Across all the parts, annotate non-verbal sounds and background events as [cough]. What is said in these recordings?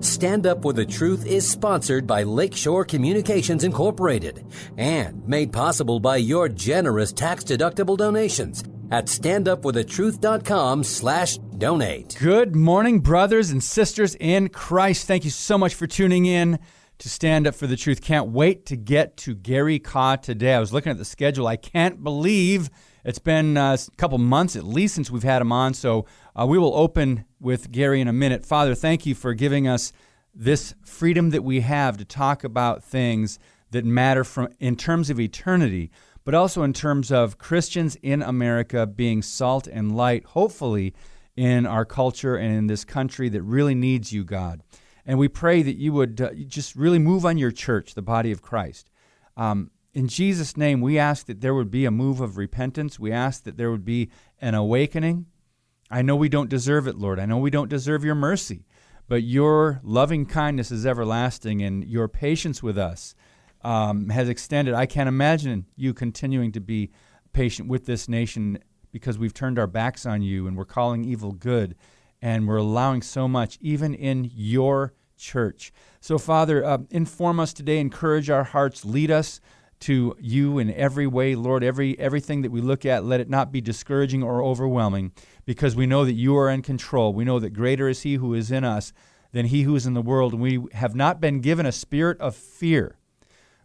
Stand Up with the Truth is sponsored by Lakeshore Communications Incorporated and made possible by your generous tax-deductible donations at standupforthetruth.com slash donate. Good morning, brothers and sisters in Christ. Thank you so much for tuning in to Stand Up for the Truth. Can't wait to get to Gary Kah today. I was looking at the schedule. I can't believe it's been uh, a couple months at least since we've had him on. So uh, we will open with Gary in a minute. Father, thank you for giving us this freedom that we have to talk about things that matter from in terms of eternity but also in terms of Christians in America being salt and light, hopefully, in our culture and in this country that really needs you, God. And we pray that you would uh, just really move on your church, the body of Christ. Um, in Jesus' name, we ask that there would be a move of repentance. We ask that there would be an awakening. I know we don't deserve it, Lord. I know we don't deserve your mercy, but your loving kindness is everlasting and your patience with us um, has extended. I can't imagine you continuing to be patient with this nation because we've turned our backs on you and we're calling evil good and we're allowing so much, even in your church. So, Father, uh, inform us today, encourage our hearts, lead us to you in every way, Lord. Every everything that we look at, let it not be discouraging or overwhelming, because we know that you are in control. We know that greater is He who is in us than he who is in the world, and we have not been given a spirit of fear,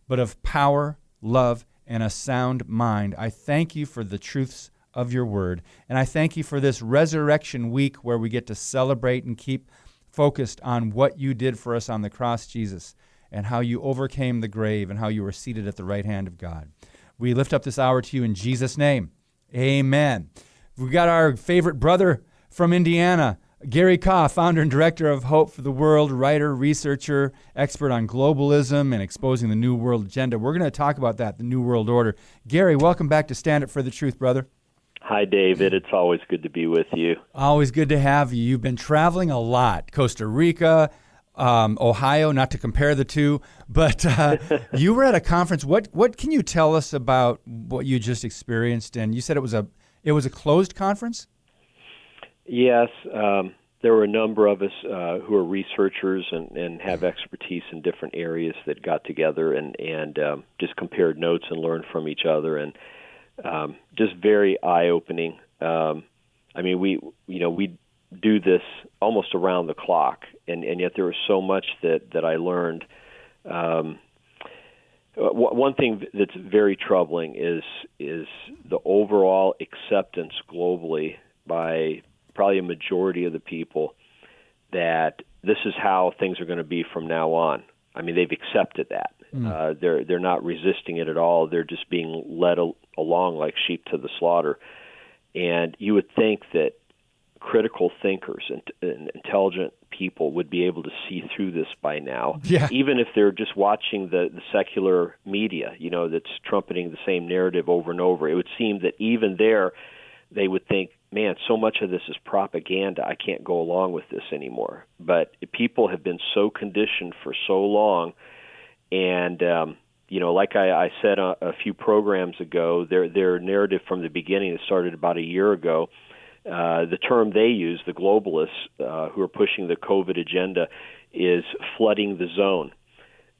but of power, love, and a sound mind. I thank you for the truths of your word. And I thank you for this resurrection week where we get to celebrate and keep focused on what you did for us on the cross, Jesus, and how you overcame the grave and how you were seated at the right hand of God. We lift up this hour to you in Jesus' name. Amen. We got our favorite brother from Indiana, Gary Kah, founder and director of Hope for the World, writer, researcher, expert on globalism and exposing the New World agenda. We're going to talk about that, the New World Order. Gary, welcome back to Stand Up for the Truth, brother. Hi, David. It's always good to be with you. Always good to have you. You've been traveling a lot Costa Rica, um, Ohio, not to compare the two, but uh, [laughs] you were at a conference. What, what can you tell us about what you just experienced? And you said it was a, it was a closed conference? Yes, um, there were a number of us uh, who are researchers and, and have expertise in different areas that got together and and um, just compared notes and learned from each other and um, just very eye opening. Um, I mean, we you know we do this almost around the clock, and and yet there was so much that that I learned. Um, one thing that's very troubling is is the overall acceptance globally by probably a majority of the people that this is how things are going to be from now on. I mean, they've accepted that. Mm. Uh, they're they're not resisting it at all. They're just being led al- along like sheep to the slaughter. And you would think that critical thinkers and, and intelligent people would be able to see through this by now, yeah. even if they're just watching the, the secular media, you know, that's trumpeting the same narrative over and over. It would seem that even there, they would think, man, so much of this is propaganda. I can't go along with this anymore. But people have been so conditioned for so long, and um, you know, like I, I said a, a few programs ago, their their narrative from the beginning that started about a year ago. Uh, the term they use, the globalists uh, who are pushing the COVID agenda, is flooding the zone.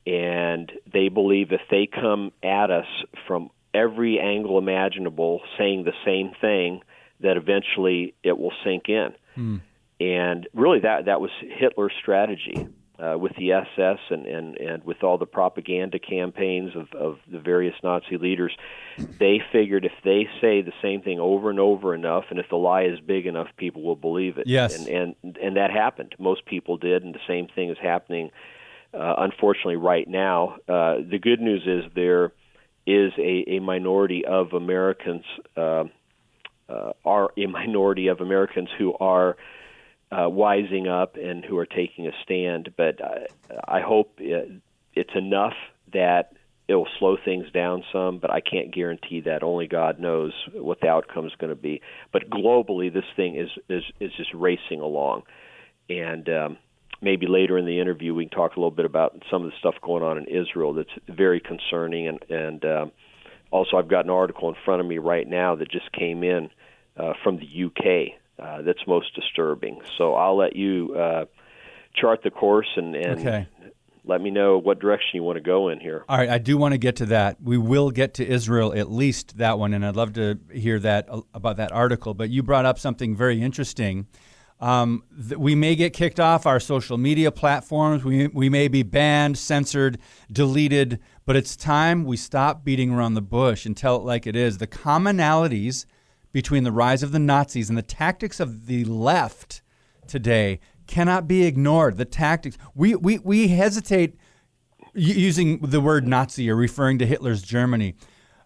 And they believe if they come at us from every angle imaginable, saying the same thing, that eventually it will sink in. Mm. And really, that that was Hitler's strategy uh, with the SS and, and and with all the propaganda campaigns of of the various Nazi leaders. They figured if they say the same thing over and over enough, and if the lie is big enough, people will believe it. Yes, and and and that happened. Most people did, and the same thing is happening. Uh, unfortunately, right now, uh, the good news is there is a, a minority of Americans. Uh, uh, are a minority of Americans who are uh, wising up and who are taking a stand. But uh, I hope it, it's enough that it will slow things down some. But I can't guarantee that. Only God knows what the outcome is going to be. But globally, this thing is is is just racing along, and um, maybe later in the interview we can talk a little bit about some of the stuff going on in Israel that's very concerning and and um, also I've got an article in front of me right now that just came in uh, from the UK uh, that's most disturbing. So I'll let you uh, chart the course and, and Okay. let me know what direction you want to go in here. All right, I do want to get to that. We will get to Israel, at least that one, and I'd love to hear that uh, about that article. But you brought up something very interesting. Um, th- we may get kicked off our social media platforms. We, we may be banned, censored, deleted, but it's time we stop beating around the bush and tell it like it is. The commonalities between the rise of the Nazis and the tactics of the left today cannot be ignored. The tactics, we, we, we hesitate using the word Nazi or referring to Hitler's Germany.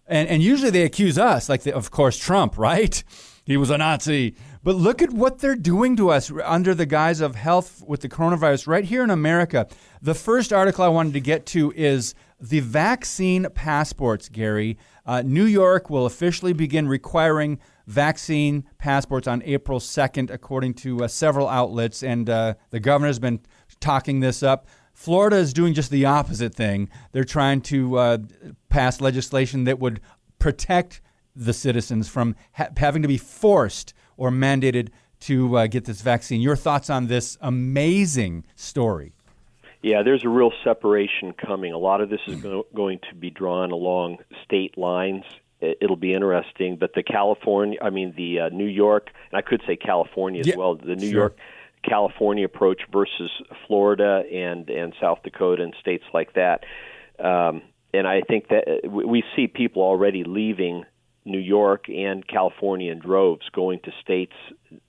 And, and usually they accuse us, like, the, of course, Trump, [laughs] right? He was a Nazi. But look at what they're doing to us under the guise of health with the coronavirus right here in America. The first article I wanted to get to is the vaccine passports, Gary. Uh, New York will officially begin requiring vaccine passports on April 2nd, according to uh, several outlets. And uh, the governor has been talking this up. Florida is doing just the opposite thing. They're trying to uh, pass legislation that would protect the citizens from ha- having to be forced or mandated to uh, get this vaccine. Your thoughts on this amazing story? Yeah, there's a real separation coming. A lot of this is go- going to be drawn along state lines. It- It'll be interesting, but the California, I mean the uh, New York, and I could say California as Yeah, well. The New sure. York California approach versus Florida and and South Dakota and states like that. Um, and I think that uh, we we see people already leaving New York and California in droves, going to states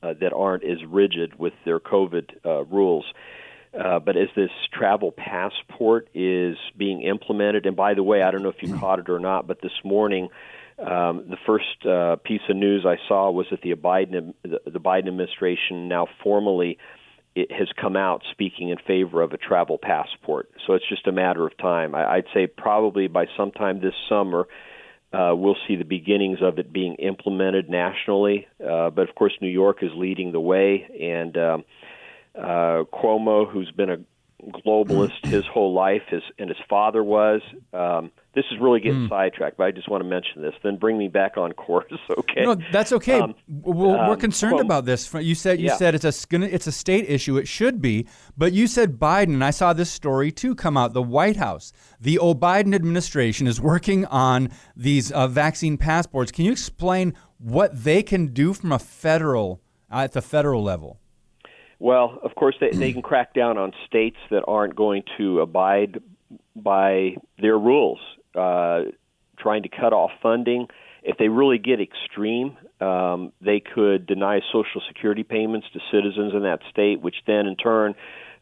uh, that aren't as rigid with their COVID uh, rules. Uh, but as this travel passport is being implemented, and by the way, I don't know if you caught it or not, but this morning, um, the first uh, piece of news I saw was that the Biden the, Biden administration now formally it has come out speaking in favor of a travel passport. So it's just a matter of time. I, I'd say probably by sometime this summer, uh, we'll see the beginnings of it being implemented nationally. Uh, but of course, New York is leading the way, and um, uh, Cuomo, who's been a globalist his whole life, his and his father was. Um, this is really getting sidetracked, but I just want to mention this. Then bring me back on course, [laughs] okay? No, that's okay. Um, we're, we're um, concerned well- about this. You said you Yeah. said it's a it's a state issue. It should be, but you said Biden, and I saw this story too come out. The White House, the O'Biden administration, is working on these uh, vaccine passports. Can you explain what they can do from a federal uh, at the federal level? Well, of course, they, they can crack down on states that aren't going to abide by their rules, uh, trying to cut off funding. If they really get extreme, um, they could deny Social Security payments to citizens in that state, which then in turn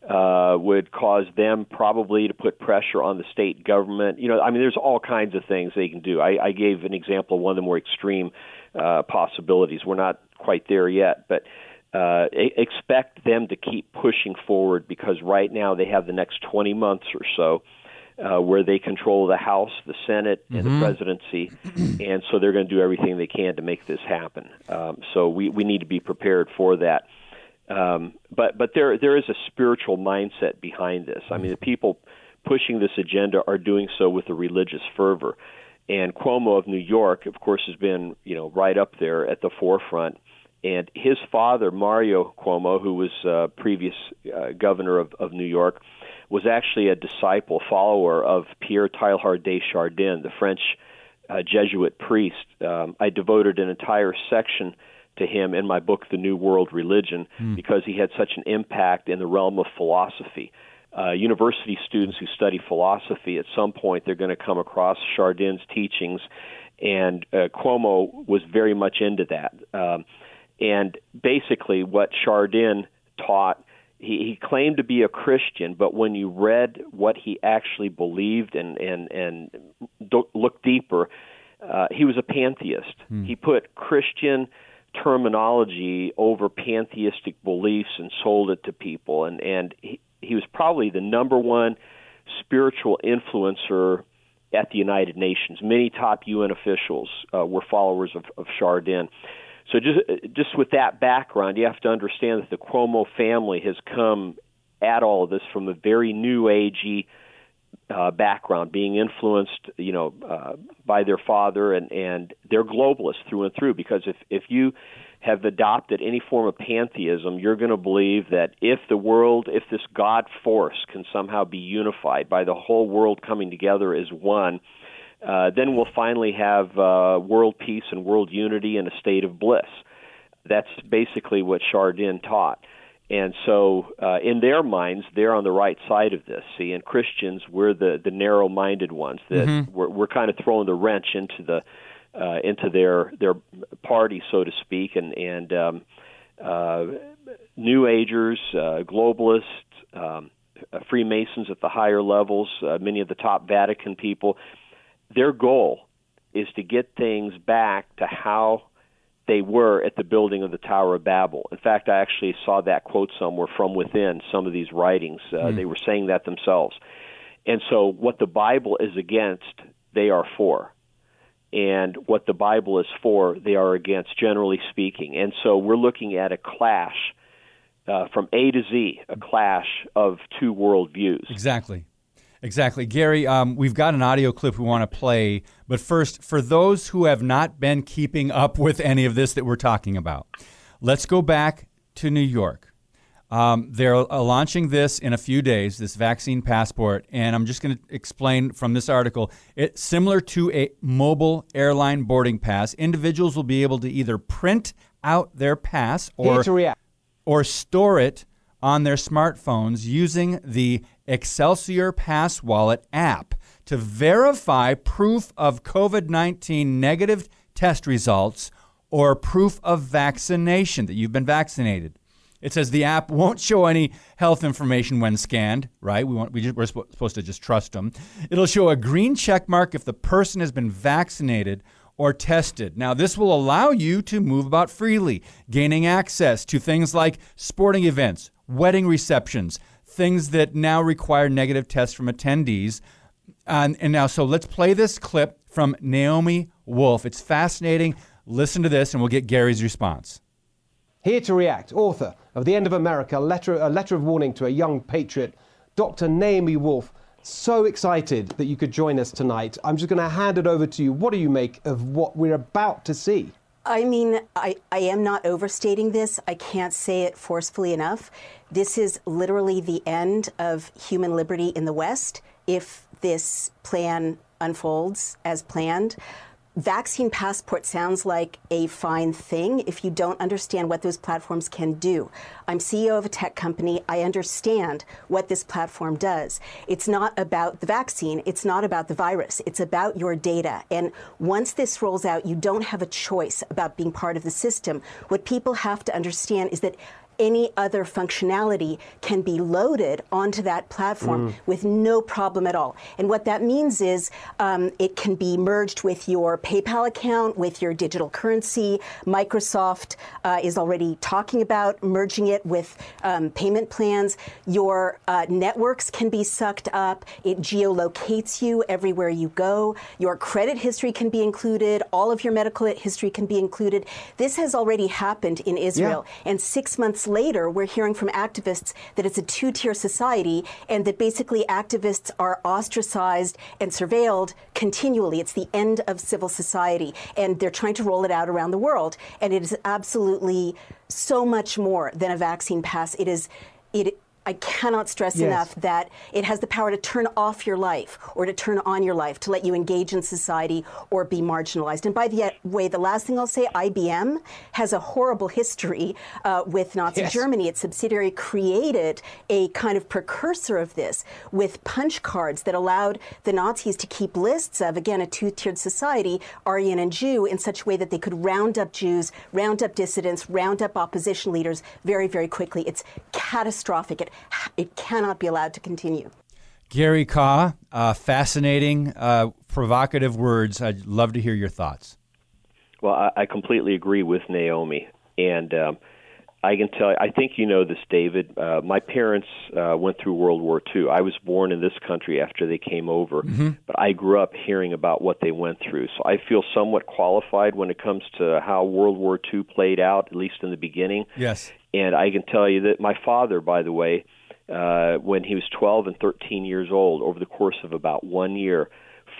uh, would cause them probably to put pressure on the state government. You know, I mean, there's all kinds of things they can do. I, I gave an example of one of the more extreme uh, possibilities. We're not quite there yet, but uh, expect them to keep pushing forward because right now they have the next 20 months or so uh, where they control the House, the Senate, and the presidency, and so they're going to do everything they can to make this happen. Um, so we, we need to be prepared for that. Um, but but there there is a spiritual mindset behind this. I mean, the people pushing this agenda are doing so with a religious fervor. And Cuomo of New York, of course, has been you know right up there at the forefront. And his father, Mario Cuomo, who was uh, previous uh, governor of, of New York, was actually a disciple, follower of Pierre Teilhard de Chardin, the French uh, Jesuit priest. Um, I devoted an entire section to him in my book, The New World Religion, because he had such an impact in the realm of philosophy. Uh, university students who study philosophy, at some point, they're going to come across Chardin's teachings, and uh, Cuomo was very much into that. Um, and basically, what Chardin taught, he, he claimed to be a Christian, but when you read what he actually believed and and and looked deeper, uh, he was a pantheist. He put Christian terminology over pantheistic beliefs and sold it to people, and and he, he was probably the number one spiritual influencer at the United Nations. Many top UN officials uh, were followers of, of Chardin. So just just with that background, you have to understand that the Cuomo family has come at all of this from a very new agey uh, background, being influenced, you know, uh, by their father, and and they're globalists through and through. Because if if you have adopted any form of pantheism, you're going to believe that if the world, if this God force can somehow be unified by the whole world coming together as one, uh, then we'll finally have uh, world peace and world unity and a state of bliss. That's basically what Chardin taught. And so, uh, in their minds, they're on the right side of this. See, and Christians, we're the the narrow-minded ones. That mm-hmm. we're, we're kind of throwing the wrench into the uh, into their their party, so to speak, and and um, uh, New Agers, uh, globalists, um, uh, Freemasons at the higher levels, uh, many of the top Vatican people, their goal is to get things back to how they were at the building of the Tower of Babel. In fact, I actually saw that quote somewhere from within some of these writings. Uh, mm. They were saying that themselves. And so, what the Bible is against, they are for and what the Bible is for, they are against, generally speaking. And so we're looking at a clash uh, from A to Z, a clash of two worldviews. Exactly. Exactly. Gary, um, we've got an audio clip we want to play. But first, for those who have not been keeping up with any of this that we're talking about, let's go back to New York. Um, they're uh, launching this in a few days, this vaccine passport, and I'm just going to explain from this article. It's similar to a mobile airline boarding pass. Individuals will be able to either print out their pass or or store it on their smartphones using the Excelsior Pass Wallet app to verify proof of COVID-19 negative test results or proof of vaccination that you've been vaccinated. It says the app won't show any health information when scanned, right? We want we just, we're supposed to just trust them. It'll show a green check mark if the person has been vaccinated or tested. Now, this will allow you to move about freely, gaining access to things like sporting events, wedding receptions, things that now require negative tests from attendees. And, now, so let's play this clip from Naomi Wolf. It's fascinating. Listen to this, and we'll get Gary's response. Here to react, author of The End of America, letter, a letter of warning to a young patriot, Dr. Naomi Wolf. So excited that you could join us tonight. I'm just going to hand it over to you. What do you make of what we're about to see? I mean, I, I am not overstating this. I can't say it forcefully enough. This is literally the end of human liberty in the West if this plan unfolds as planned vaccine passport sounds like a fine thing if you don't understand what those platforms can do. I'm CEO of a tech company. I understand what this platform does. It's not about the vaccine, it's not about the virus, it's about your data. And once this rolls out, you don't have a choice about being part of the system. What people have to understand is that any other functionality can be loaded onto that platform mm. with no problem at all. And what that means is um, it can be merged with your PayPal account, with your digital currency. Microsoft uh, is already talking about merging it with um, payment plans. Your uh, networks can be sucked up. It geolocates you everywhere you go. Your credit history can be included. All of your medical history can be included. This has already happened in Israel. Yeah. And six months later, we're hearing from activists that it's a two tier society and that basically activists are ostracized and surveilled continually. It's the end of civil society. And they're trying to roll it out around the world. And it is absolutely so much more than a vaccine pass. It is. It, I cannot stress yes. enough that it has the power to turn off your life or to turn on your life, to let you engage in society or be marginalized. And by the way, the last thing I'll say IBM has a horrible history uh, with Nazi yes. Germany. Its subsidiary created a kind of precursor of this with punch cards that allowed the Nazis to keep lists of, again, a two tiered society, Aryan and Jew, in such a way that they could round up Jews, round up dissidents, round up opposition leaders very, very quickly. It's catastrophic. It [sighs] it cannot be allowed to continue. Gary Kah, uh, fascinating, uh, provocative words. I'd love to hear your thoughts. Well, I, I completely agree with Naomi, and um, I can tell. You, I think you know this, David. Uh, my parents uh, went through World War II. I was born in this country after they came over, mm-hmm. but I grew up hearing about what they went through. So I feel somewhat qualified when it comes to how World War II played out, at least in the beginning. Yes. And I can tell you that my father, by the way, uh, when he was 12 and 13 years old, over the course of about one year,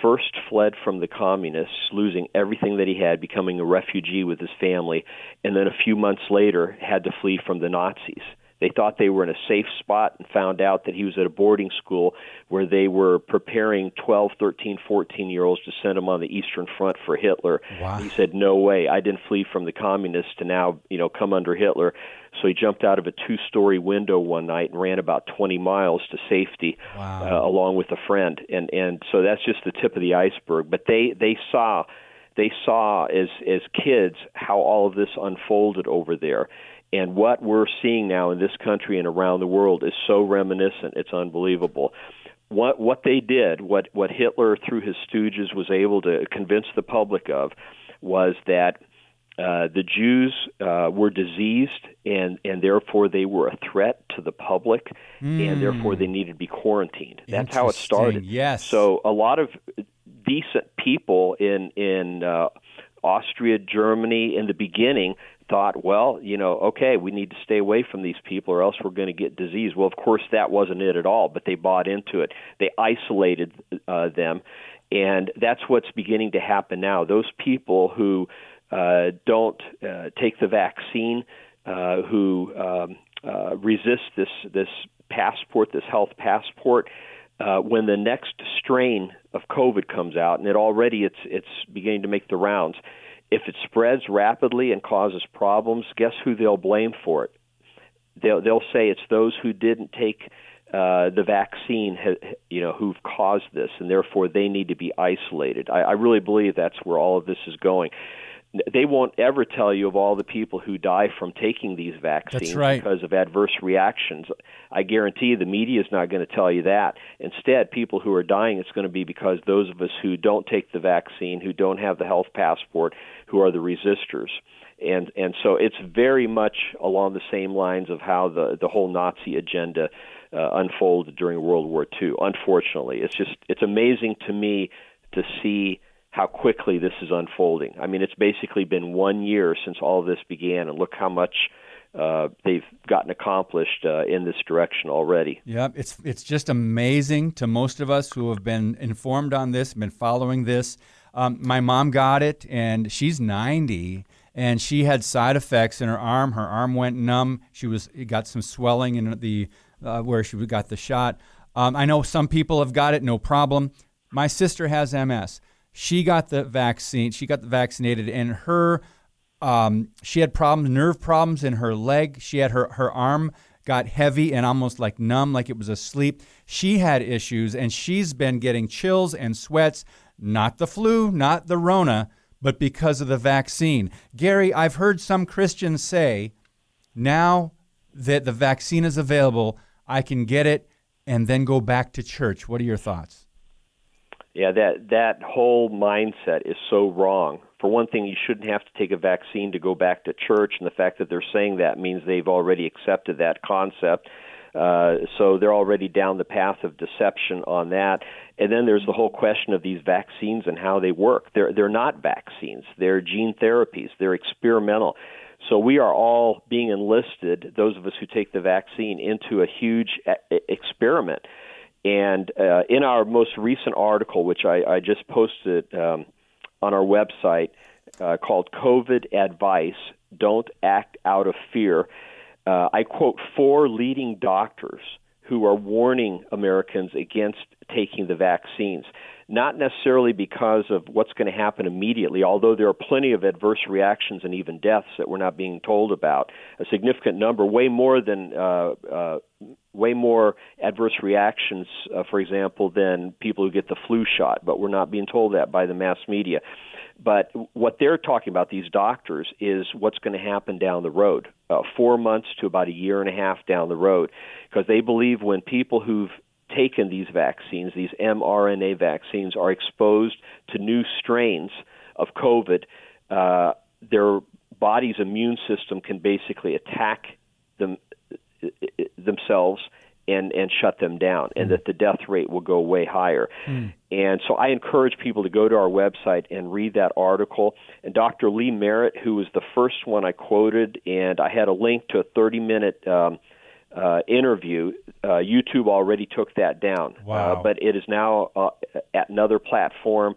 first fled from the communists, losing everything that he had, becoming a refugee with his family, and then a few months later had to flee from the Nazis. They thought they were in a safe spot and found out that he was at a boarding school where they were preparing 12, 13, 14 year olds to send him on the Eastern Front for Hitler. Wow. He said, "No way! I didn't flee from the communists to now, you know, come under Hitler." So he jumped out of a two-story window one night and ran about 20 miles to safety, Wow. uh, along with a friend. And and so that's just the tip of the iceberg. But they they saw they saw as as kids how all of this unfolded over there. And what we're seeing now in this country and around the world is so reminiscent. It's unbelievable. What what they did, what what Hitler through his stooges was able to convince the public of, was that uh, the Jews uh, were diseased and and therefore they were a threat to the public, and therefore they needed to be quarantined. That's how it started. Yes. So a lot of decent people in in uh, Austria, Germany, in the beginning thought, well, you know, okay, we need to stay away from these people or else we're going to get disease. Well, of course, that wasn't it at all, but they bought into it. They isolated uh, them, and that's what's beginning to happen now. Those people who uh, don't uh, take the vaccine, uh, who um, uh, resist this this passport, this health passport, uh, when the next strain of COVID comes out, and it already it's it's beginning to make the rounds. If it spreads rapidly and causes problems, guess who they'll blame for it? They'll they'll say it's those who didn't take uh, the vaccine, ha- you know, who've caused this, and therefore they need to be isolated. I, I really believe that's where all of this is going. They won't ever tell you of all the people who die from taking these vaccines right. because of adverse reactions. I guarantee you the media is not going to tell you that. Instead, people who are dying, it's going to be because those of us who don't take the vaccine, who don't have the health passport, who are the resistors. And and so it's very much along the same lines of how the the whole Nazi agenda uh, unfolded during World War II. Unfortunately, it's just it's amazing to me to see how quickly this is unfolding. I mean, it's basically been one year since all this began, and look how much uh, they've gotten accomplished uh, in this direction already. Yeah, it's it's just amazing to most of us who have been informed on this, been following this. Um, my mom got it, and she's 90, and she had side effects in her arm. Her arm went numb. She was got some swelling in the uh, where she got the shot. Um, I know some people have got it, no problem. My sister has MS. She got the vaccine. She got vaccinated, and her um, she had problems, nerve problems in her leg. She had her her arm got heavy and almost like numb, like it was asleep. She had issues, and she's been getting chills and sweats. Not the flu, not the Rona, but because of the vaccine. Gary, I've heard some Christians say, now that the vaccine is available, I can get it and then go back to church. What are your thoughts? Yeah, that that whole mindset is so wrong. For one thing, you shouldn't have to take a vaccine to go back to church, and the fact that they're saying that means they've already accepted that concept. Uh, so they're already down the path of deception on that. And then there's the whole question of these vaccines and how they work. They're they're not vaccines. They're gene therapies. They're experimental. So we are all being enlisted, those of us who take the vaccine, into a huge experiment. And uh, in our most recent article, which I, I just posted um, on our website, uh, called "COVID Advice: Don't Act Out of Fear," uh, I quote four leading doctors who are warning Americans against taking the vaccines. Not necessarily because of what's going to happen immediately, although there are plenty of adverse reactions and even deaths that we're not being told about. A significant number, way more than, uh, uh, way more adverse reactions, uh, for example, than people who get the flu shot. But we're not being told that by the mass media. But what they're talking about, these doctors, is what's going to happen down the road, uh, four months to about a year and a half down the road, because they believe when people who've taken these vaccines, these mRNA vaccines, are exposed to new strains of COVID, uh, their body's immune system can basically attack them themselves and and shut them down, and that the death rate will go way higher. And so I encourage people to go to our website and read that article. And Dr. Lee Merritt, who was the first one I quoted, and I had a link to a 30 minute um, uh, interview. Uh, YouTube already took that down, wow. uh, but it is now uh, at another platform.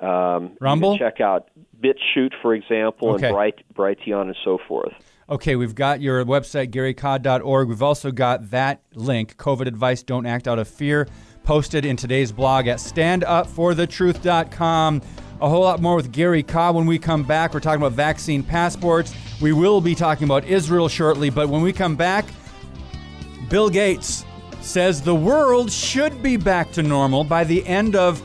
Um, Rumble. check out BitChute, for example, okay. and Bright, Brighteon, and so forth. Okay, we've got your website, GaryKah.org. We've also got that link, COVID advice, don't act out of fear, posted in today's blog at standupforthetruth.com. A whole lot more with Gary Kah when we come back. We're talking about vaccine passports. We will be talking about Israel shortly, but when we come back, Bill Gates says the world should be back to normal by the end of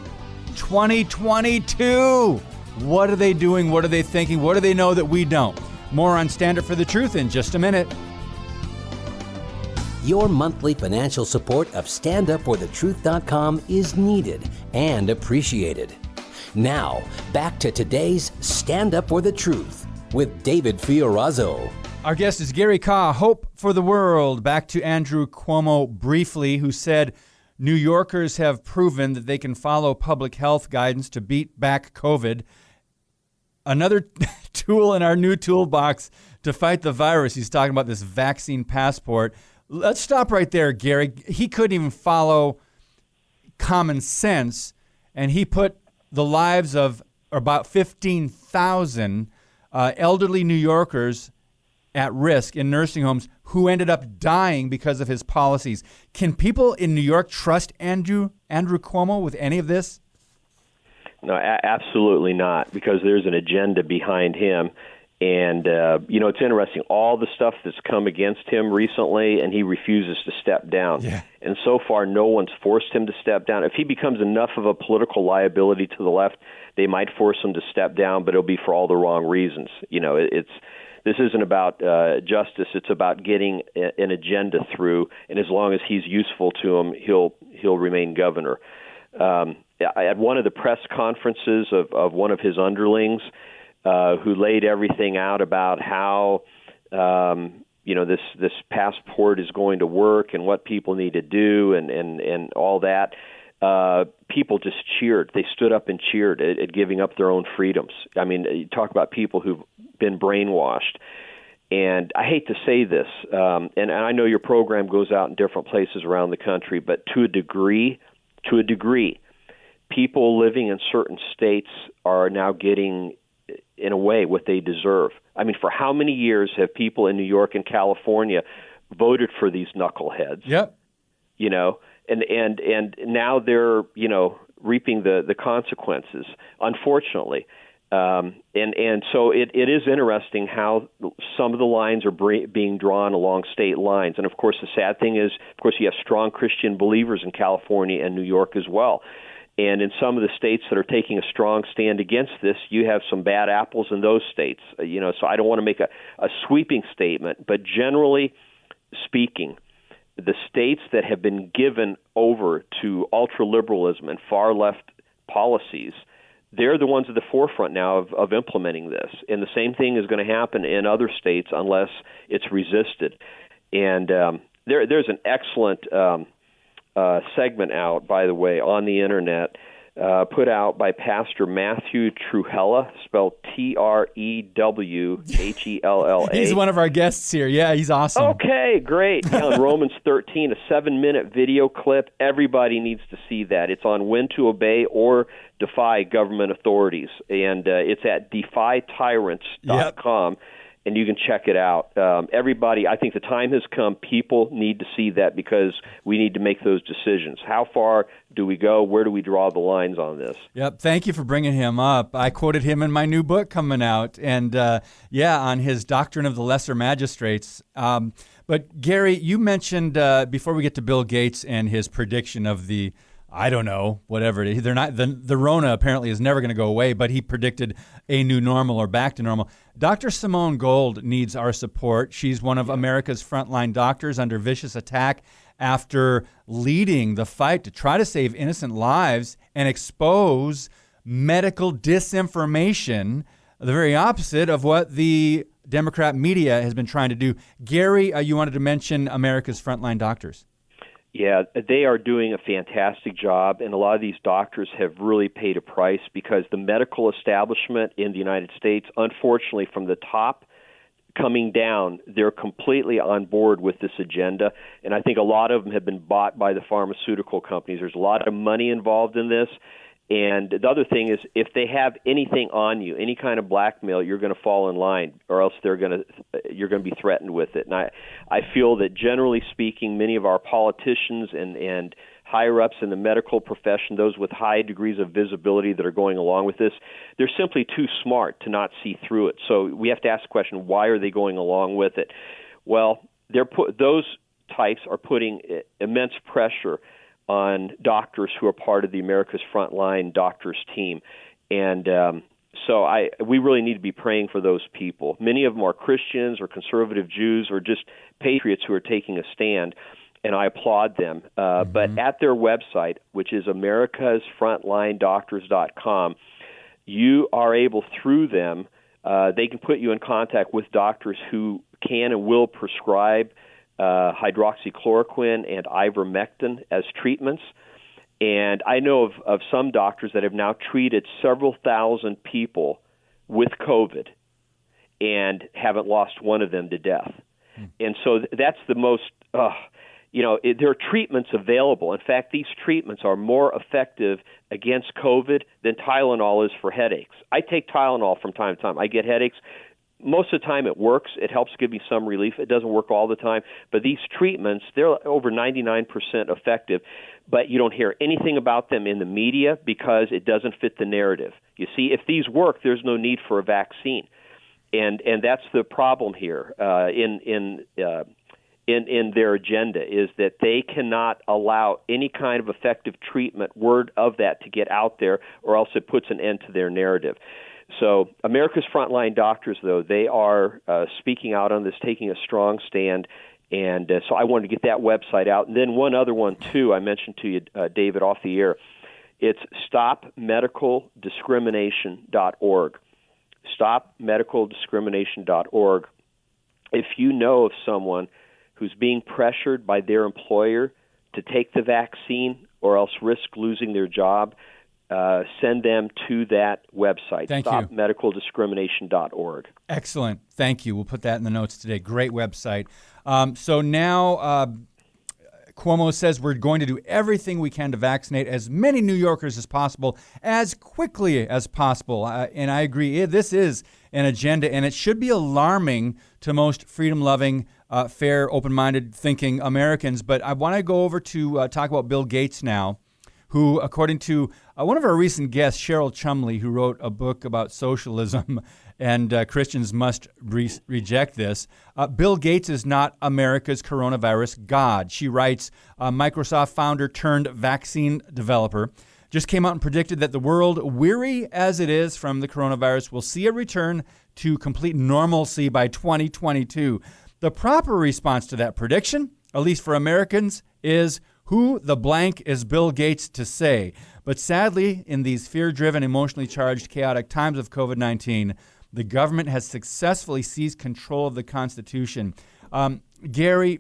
2022. What are they doing? What are they thinking? What do they know that we don't? More on Stand Up for the Truth in just a minute. Your monthly financial support of StandUpForTheTruth.com is needed and appreciated. Now, back to today's Stand Up for the Truth with David Fiorazo. Our guest is Gary Kah, Hope for the World. Back to Andrew Cuomo briefly, who said New Yorkers have proven that they can follow public health guidance to beat back COVID. Another [laughs] tool in our new toolbox to fight the virus. He's talking about this vaccine passport. Let's stop right there, Gary. He couldn't even follow common sense, and he put the lives of about 15,000 uh, elderly New Yorkers at risk in nursing homes who ended up dying because of his policies. Can people in New York trust Andrew Andrew Cuomo with any of this? No, a- absolutely not, because there's an agenda behind him. And uh, you know, it's interesting. All the stuff that's come against him recently, and he refuses to step down. Yeah. And so far, no one's forced him to step down. If he becomes enough of a political liability to the left, they might force him to step down, but it'll be for all the wrong reasons. You know, it, it's this isn't about uh, justice. It's about getting a, an agenda through, and as long as he's useful to him, he'll he'll remain governor. Um, at one of the press conferences of, of one of his underlings, uh, who laid everything out about how um, you know this this passport is going to work and what people need to do and and and all that. Uh, people just cheered. They stood up and cheered at, at giving up their own freedoms. I mean, you talk about people who've been brainwashed. And I hate to say this, um, and, and I know your program goes out in different places around the country, but to a degree, to a degree, people living in certain states are now getting, in a way, what they deserve. I mean, for how many years have people in New York and California voted for these knuckleheads? Yep. You know, and and and now they're you know reaping the the consequences. Unfortunately. Um, and and so it, it is interesting how some of the lines are br- being drawn along state lines, and of course the sad thing is, of course, you have strong Christian believers in California and New York as well. And in some of the states that are taking a strong stand against this, you have some bad apples in those states. Uh, you know, so I don't want to make a, a sweeping statement, but generally speaking, the states that have been given over to ultra liberalism and far left policies, they're the ones at the forefront now of, of implementing this. And the same thing is going to happen in other states unless it's resisted. And um, there, there's an excellent um, uh, segment out, by the way, on the internet. Uh, put out by Pastor Matthew Trewhella, spelled T R E W H E L L A. [laughs] He's one of our guests here. Yeah, he's awesome. Okay, great. On Romans [laughs] 13, a seven minute video clip. Everybody needs to see that. It's on when to obey or defy government authorities. And uh, it's at defytyrants.com. And you can check it out. Um, everybody, I think the time has come. People need to see that because we need to make those decisions. How far do we go? Where do we draw the lines on this? Yep. Thank you for bringing him up. I quoted him in my new book coming out, and uh, yeah, on his doctrine of the lesser magistrates. Um, but Gary, you mentioned uh, before we get to Bill Gates and his prediction of the I don't know, whatever it is. They're not the the Rona apparently is never going to go away, but he predicted a new normal or back to normal. Dr. Simone Gold needs our support. She's one of America's frontline doctors under vicious attack after leading the fight to try to save innocent lives and expose medical disinformation, the very opposite of what the Democrat media has been trying to do. Gary, uh, you wanted to mention America's frontline doctors. Yeah, they are doing a fantastic job, and a lot of these doctors have really paid a price because the medical establishment in the United States, unfortunately, from the top coming down, they're completely on board with this agenda. And I think a lot of them have been bought by the pharmaceutical companies. There's a lot of money involved in this. And the other thing is, if they have anything on you, any kind of blackmail, you're going to fall in line, or else they're going to you're going to be threatened with it. And I I feel that generally speaking, many of our politicians and and higher ups in the medical profession, those with high degrees of visibility that are going along with this, they're simply too smart to not see through it. So we have to ask the question: Why are they going along with it? Well, they're put those types are putting immense pressure on doctors who are part of the America's Frontline Doctors team, and um, so I we really need to be praying for those people. Many of them are Christians or conservative Jews or just patriots who are taking a stand, and I applaud them. Uh, mm-hmm. But at their website, which is americasfrontlinedoctors.com, you are able through them. Uh, they can put you in contact with doctors who can and will prescribe uh, hydroxychloroquine and ivermectin as treatments. And I know of, of some doctors that have now treated several thousand people with COVID and haven't lost one of them to death. Hmm. And so that's the most, uh, you know, it, there are treatments available. In fact, these treatments are more effective against COVID than Tylenol is for headaches. I take Tylenol from time to time. I get headaches most of the time it works. It helps give me some relief. It doesn't work all the time, but these treatments, they're over 99% effective, but you don't hear anything about them in the media because it doesn't fit the narrative. You see, if these work, there's no need for a vaccine. And and that's the problem here uh, in in uh, in in their agenda is that they cannot allow any kind of effective treatment word of that to get out there, or else it puts an end to their narrative. So, America's frontline doctors, though, they are uh, speaking out on this, taking a strong stand. And uh, so I wanted to get that website out. And then one other one, too, I mentioned to you, uh, David, off the air. It's stopmedicaldiscrimination.org. Stopmedicaldiscrimination.org. If you know of someone who's being pressured by their employer to take the vaccine or else risk losing their job, uh, send them to that website, Thank stopmedicaldiscrimination.org. Excellent. Thank you. We'll put that in the notes today. Great website. Um, so now uh, Cuomo says we're going to do everything we can to vaccinate as many New Yorkers as possible, as quickly as possible. Uh, and I agree, this is an agenda, and it should be alarming to most freedom loving, uh, fair, open minded thinking Americans. But I want to go over to uh, talk about Bill Gates now who, according to uh, one of our recent guests, Cheryl Chumley, who wrote a book about socialism [laughs] and uh, Christians must re- reject this, uh, Bill Gates is not America's coronavirus god. She writes, Microsoft founder turned vaccine developer just came out and predicted that the world, weary as it is from the coronavirus, will see a return to complete normalcy by 2022. The proper response to that prediction, at least for Americans, is who the blank is Bill Gates to say? But sadly, in these fear driven, emotionally charged, chaotic times of COVID 19, the government has successfully seized control of the Constitution. Um, Gary,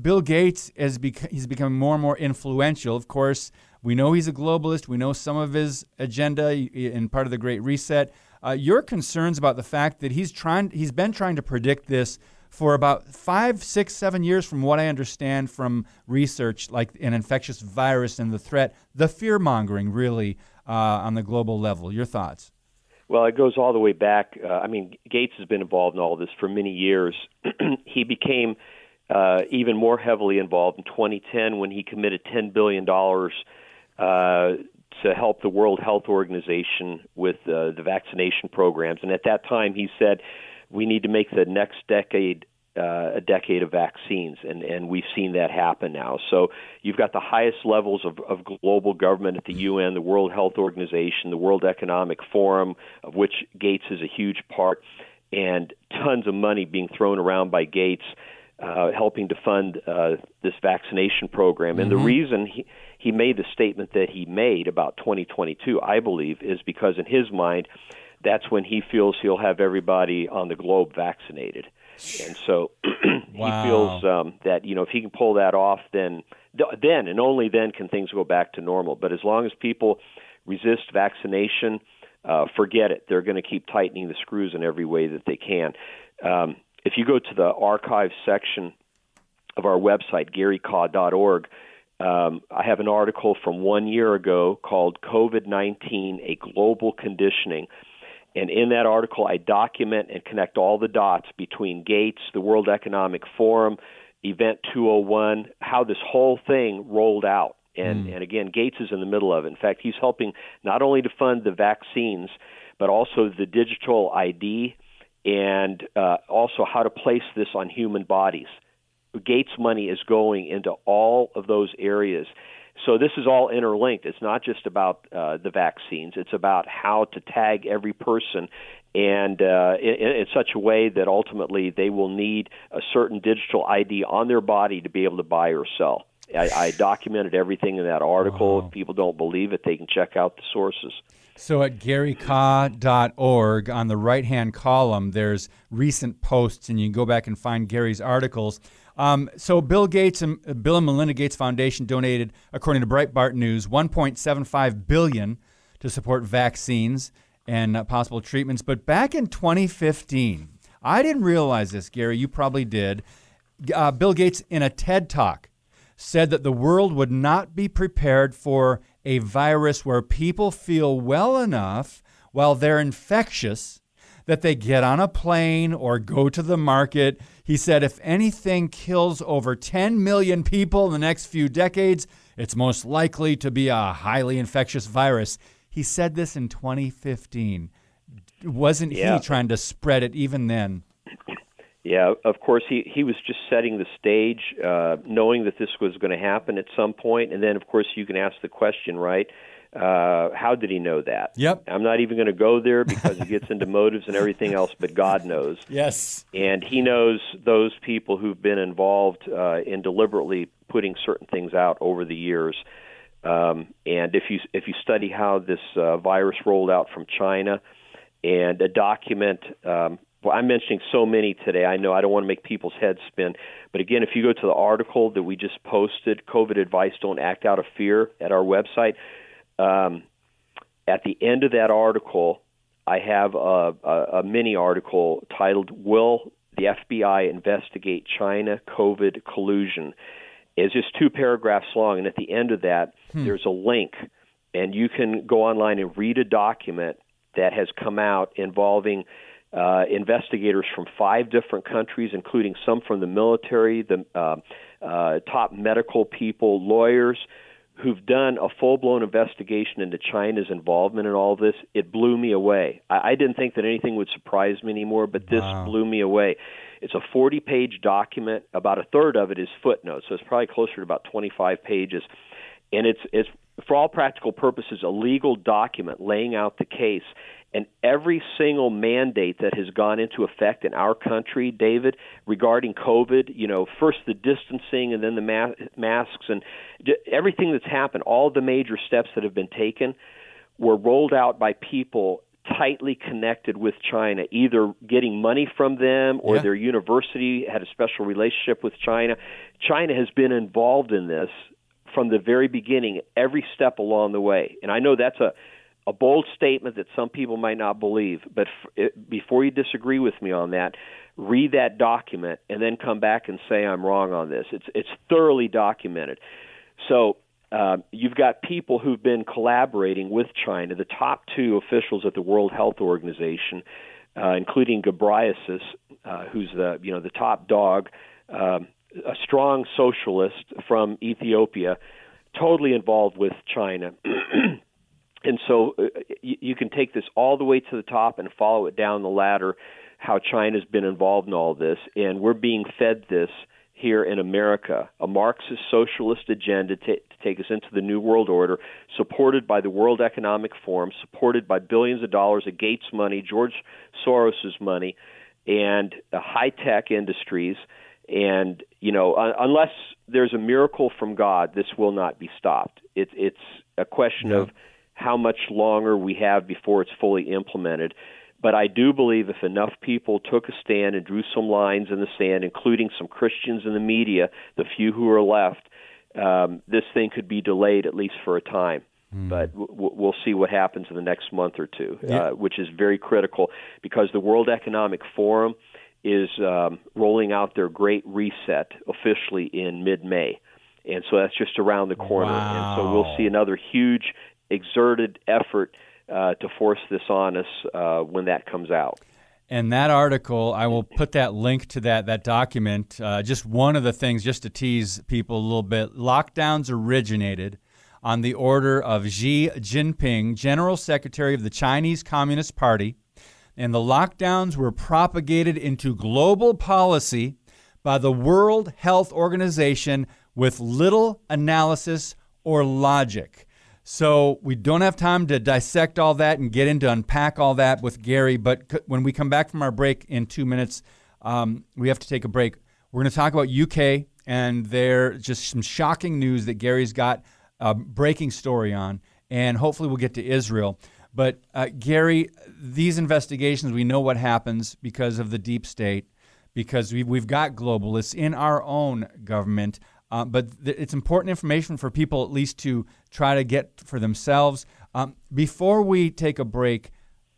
Bill Gates is bec- he's becoming more and more influential. Of course, we know he's a globalist. We know some of his agenda in part of the Great Reset. Uh, your concerns about the fact that he's trying, he's been trying to predict this for about five, six, seven years, from what I understand from research, like an infectious virus and the threat, the fear mongering really uh, on the global level. Your thoughts? Well, it goes all the way back. Uh, I mean, Gates has been involved in all this for many years. [clears throat] he became uh, even more heavily involved in 2010 when he committed $10 billion uh, to help the World Health Organization with uh, the vaccination programs. And at that time, he said, we need to make the next decade uh, a decade of vaccines, and, and we've seen that happen now. So you've got the highest levels of, of global government at the UN, the World Health Organization, the World Economic Forum, of which Gates is a huge part, and tons of money being thrown around by Gates, uh, helping to fund uh, this vaccination program. And mm-hmm. the reason he, he made the statement that he made about 2022, I believe, is because in his mind, that's when he feels he'll have everybody on the globe vaccinated. And so [clears throat] wow. he feels um, that you know if he can pull that off, then then and only then can things go back to normal. But as long as people resist vaccination, uh, forget it. They're going to keep tightening the screws in every way that they can. Um, if you go to the archive section of our website, garykah.org, um, I have an article from one year ago called COVID 19 A Global Conditioning. And in that article, I document and connect all the dots between Gates, the World Economic Forum, Event 201, how this whole thing rolled out. And, mm. and again, Gates is in the middle of it. In fact, he's helping not only to fund the vaccines, but also the digital ID and uh, also how to place this on human bodies. Gates money is going into all of those areas. So this is all interlinked. It's not just about uh, the vaccines. It's about how to tag every person and uh, in, in such a way that ultimately they will need a certain digital ID on their body to be able to buy or sell. I, I documented everything in that article. Wow. If people don't believe it, they can check out the sources. So at garykah.org, on the right hand column, there's recent posts, and you can go back and find Gary's articles. Um, so Bill Gates and uh, Bill and Melinda Gates Foundation donated, according to Breitbart News, 1.75 billion to support vaccines and uh, possible treatments. But back in 2015, I didn't realize this, Gary. You probably did. Uh, Bill Gates, in a TED talk, said that the world would not be prepared for a virus where people feel well enough while they're infectious that they get on a plane or go to the market. He said if anything kills over 10 million people in the next few decades, it's most likely to be a highly infectious virus. He said this in 2015. Wasn't yeah. he trying to spread it even then? Yeah, of course he he was just setting the stage, uh, knowing that this was going to happen at some point. point, and then of course you can ask the question, right? Uh, how did he know that? Yep. I'm not even going to go there because it gets into motives and everything else, but God knows. [laughs] Yes. And He knows those people who've been involved uh, in deliberately putting certain things out over the years. Um, and if you if you study how this uh, virus rolled out from China, and a document um, well, I'm mentioning so many today. I know I don't want to make people's heads spin. But again, if you go to the article that we just posted, COVID advice, don't act out of fear, at our website, um, at the end of that article, I have a, a, a mini article titled Will the FBI Investigate China COVID Collusion? It's just two paragraphs long. And at the end of that, hmm. there's a link. And you can go online and read a document that has come out involving uh, investigators from five different countries, including some from the military, the uh, uh, top medical people, lawyers, who've done a full blown investigation into China's involvement in all this. It blew me away. I, I didn't think that anything would surprise me anymore, but this wow. blew me away. It's a 40 page document. About a third of it is footnotes, so it's probably closer to about 25 pages. And it's, it's for all practical purposes, a legal document laying out the case and every single mandate that has gone into effect in our country, David, regarding COVID, you know, first the distancing and then the ma- masks and everything that's happened, all the major steps that have been taken were rolled out by people tightly connected with China, either getting money from them or yeah. their university had a special relationship with China. China has been involved in this from the very beginning, every step along the way. And I know that's a a bold statement that some people might not believe, but it, before you disagree with me on that, read that document and then come back and say I'm wrong on this. It's it's thoroughly documented. So uh, you've got people who've been collaborating with China. The top two officials at the World Health Organization, uh, including Ghebreyesus, uh, who's the you know the top dog, um, a strong socialist from Ethiopia, totally involved with China. [clears throat] and so uh, you, you can take this all the way to the top and follow it down the ladder how China's been involved in all this. And we're being fed this here in America a marxist socialist agenda to, to take us into the new world order supported by the World Economic Forum supported by billions of dollars of Gates money George Soros's money and uh, high tech industries. And you know un- unless there's a miracle from God this will not be stopped. It, it's a question yeah. of how much longer we have before it's fully implemented. But I do believe if enough people took a stand and drew some lines in the sand, including some Christians in the media, the few who are left, um, this thing could be delayed at least for a time. Mm. But w- we'll see what happens in the next month or two, yeah. uh, which is very critical because the World Economic Forum is um, rolling out their Great Reset officially in mid-May, and so that's just around the corner. Wow. And so we'll see another huge exerted effort uh, to force this on us uh, when that comes out. And that article, I will put that link to that that document. Uh, just one of the things, just to tease people a little bit. Lockdowns originated on the order of Xi Jinping, General Secretary of the Chinese Communist Party, and the lockdowns were propagated into global policy by the World Health Organization with little analysis or logic. So we don't have time to dissect all that and get into unpack all that with Gary. But c- when we come back from our break in two minutes, um, we have to take a break. We're going to talk about UK and there just some shocking news that Gary's got a breaking story on, and hopefully we'll get to Israel. But uh, Gary, these investigations, we know what happens because of the deep state, because we, we've got globalists in our own government. Uh, but th- it's important information for people at least to try to get for themselves. Um, before we take a break,